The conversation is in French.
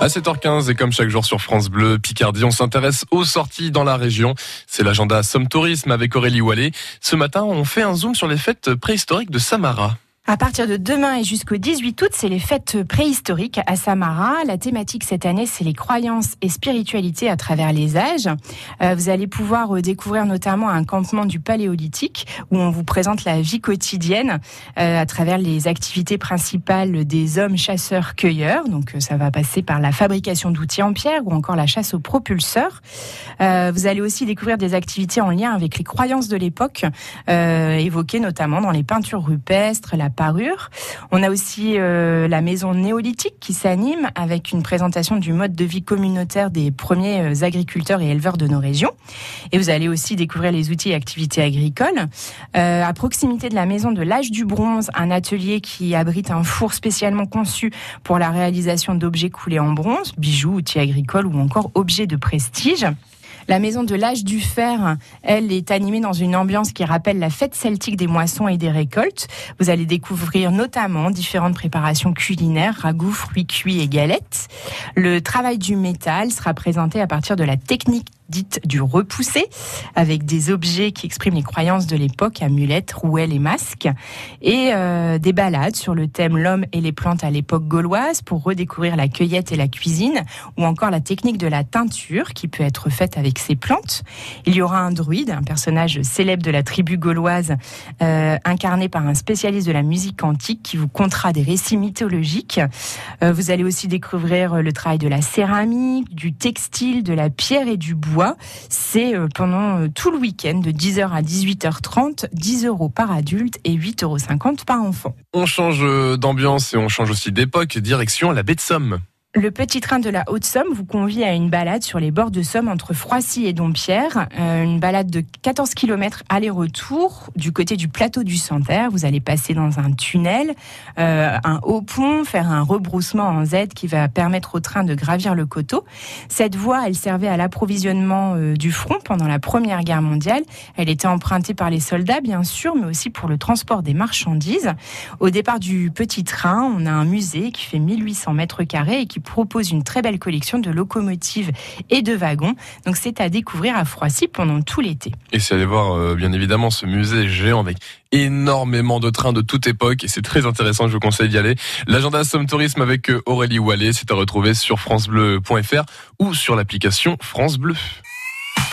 À 7h15 et comme chaque jour sur France Bleu Picardie, on s'intéresse aux sorties dans la région. C'est l'agenda Somme Tourisme avec Aurélie Wallet. Ce matin, on fait un zoom sur les fêtes préhistoriques de Samara. À partir de demain et jusqu'au 18 août, c'est les fêtes préhistoriques à Samara. La thématique cette année, c'est les croyances et spiritualités à travers les âges. Euh, vous allez pouvoir euh, découvrir notamment un campement du paléolithique où on vous présente la vie quotidienne euh, à travers les activités principales des hommes chasseurs-cueilleurs. Donc ça va passer par la fabrication d'outils en pierre ou encore la chasse aux propulseurs. vous allez aussi découvrir des activités en lien avec les croyances de l'époque, évoquées notamment dans les peintures rupestres, la On a aussi euh, la maison néolithique qui s'anime avec une présentation du mode de vie communautaire des premiers euh, agriculteurs et éleveurs de nos régions. Et vous allez aussi découvrir les outils et activités agricoles. Euh, à proximité de la maison de l'âge du bronze, un atelier qui abrite un four spécialement conçu pour la réalisation d'objets coulés en bronze, bijoux, outils agricoles ou encore objets de prestige. La maison de l'âge du fer, elle, est animée dans une ambiance qui rappelle la fête celtique des moissons et des récoltes. Vous allez découvrir notamment différentes préparations culinaires, ragoûts, fruits cuits et galettes. Le travail du métal sera présenté à partir de la technique dite du repoussé, avec des objets qui expriment les croyances de l'époque, amulettes, rouelles et masques, et euh, des balades sur le thème l'homme et les plantes à l'époque gauloise pour redécouvrir la cueillette et la cuisine, ou encore la technique de la teinture qui peut être faite avec ces plantes. Il y aura un druide, un personnage célèbre de la tribu gauloise, euh, incarné par un spécialiste de la musique antique qui vous contera des récits mythologiques. Euh, vous allez aussi découvrir le travail de la céramique, du textile, de la pierre et du bois c'est euh, pendant euh, tout le week-end de 10h à 18h30, 10 euros par adulte et 8,50 euros par enfant. On change euh, d'ambiance et on change aussi d'époque, direction la baie de Somme. Le petit train de la Haute-Somme vous convie à une balade sur les bords de Somme entre Froissy et Dompierre. Euh, une balade de 14 km aller-retour du côté du plateau du Santerre. Vous allez passer dans un tunnel, euh, un haut pont, faire un rebroussement en Z qui va permettre au train de gravir le coteau. Cette voie, elle servait à l'approvisionnement euh, du front pendant la Première Guerre mondiale. Elle était empruntée par les soldats, bien sûr, mais aussi pour le transport des marchandises. Au départ du petit train, on a un musée qui fait 1800 mètres carrés et qui propose une très belle collection de locomotives et de wagons. Donc c'est à découvrir à Froissy pendant tout l'été. Et c'est aller voir euh, bien évidemment ce musée géant avec énormément de trains de toute époque et c'est très intéressant, je vous conseille d'y aller. L'agenda Somme Tourisme avec euh, Aurélie Wallet, c'est à retrouver sur francebleu.fr ou sur l'application France Bleu.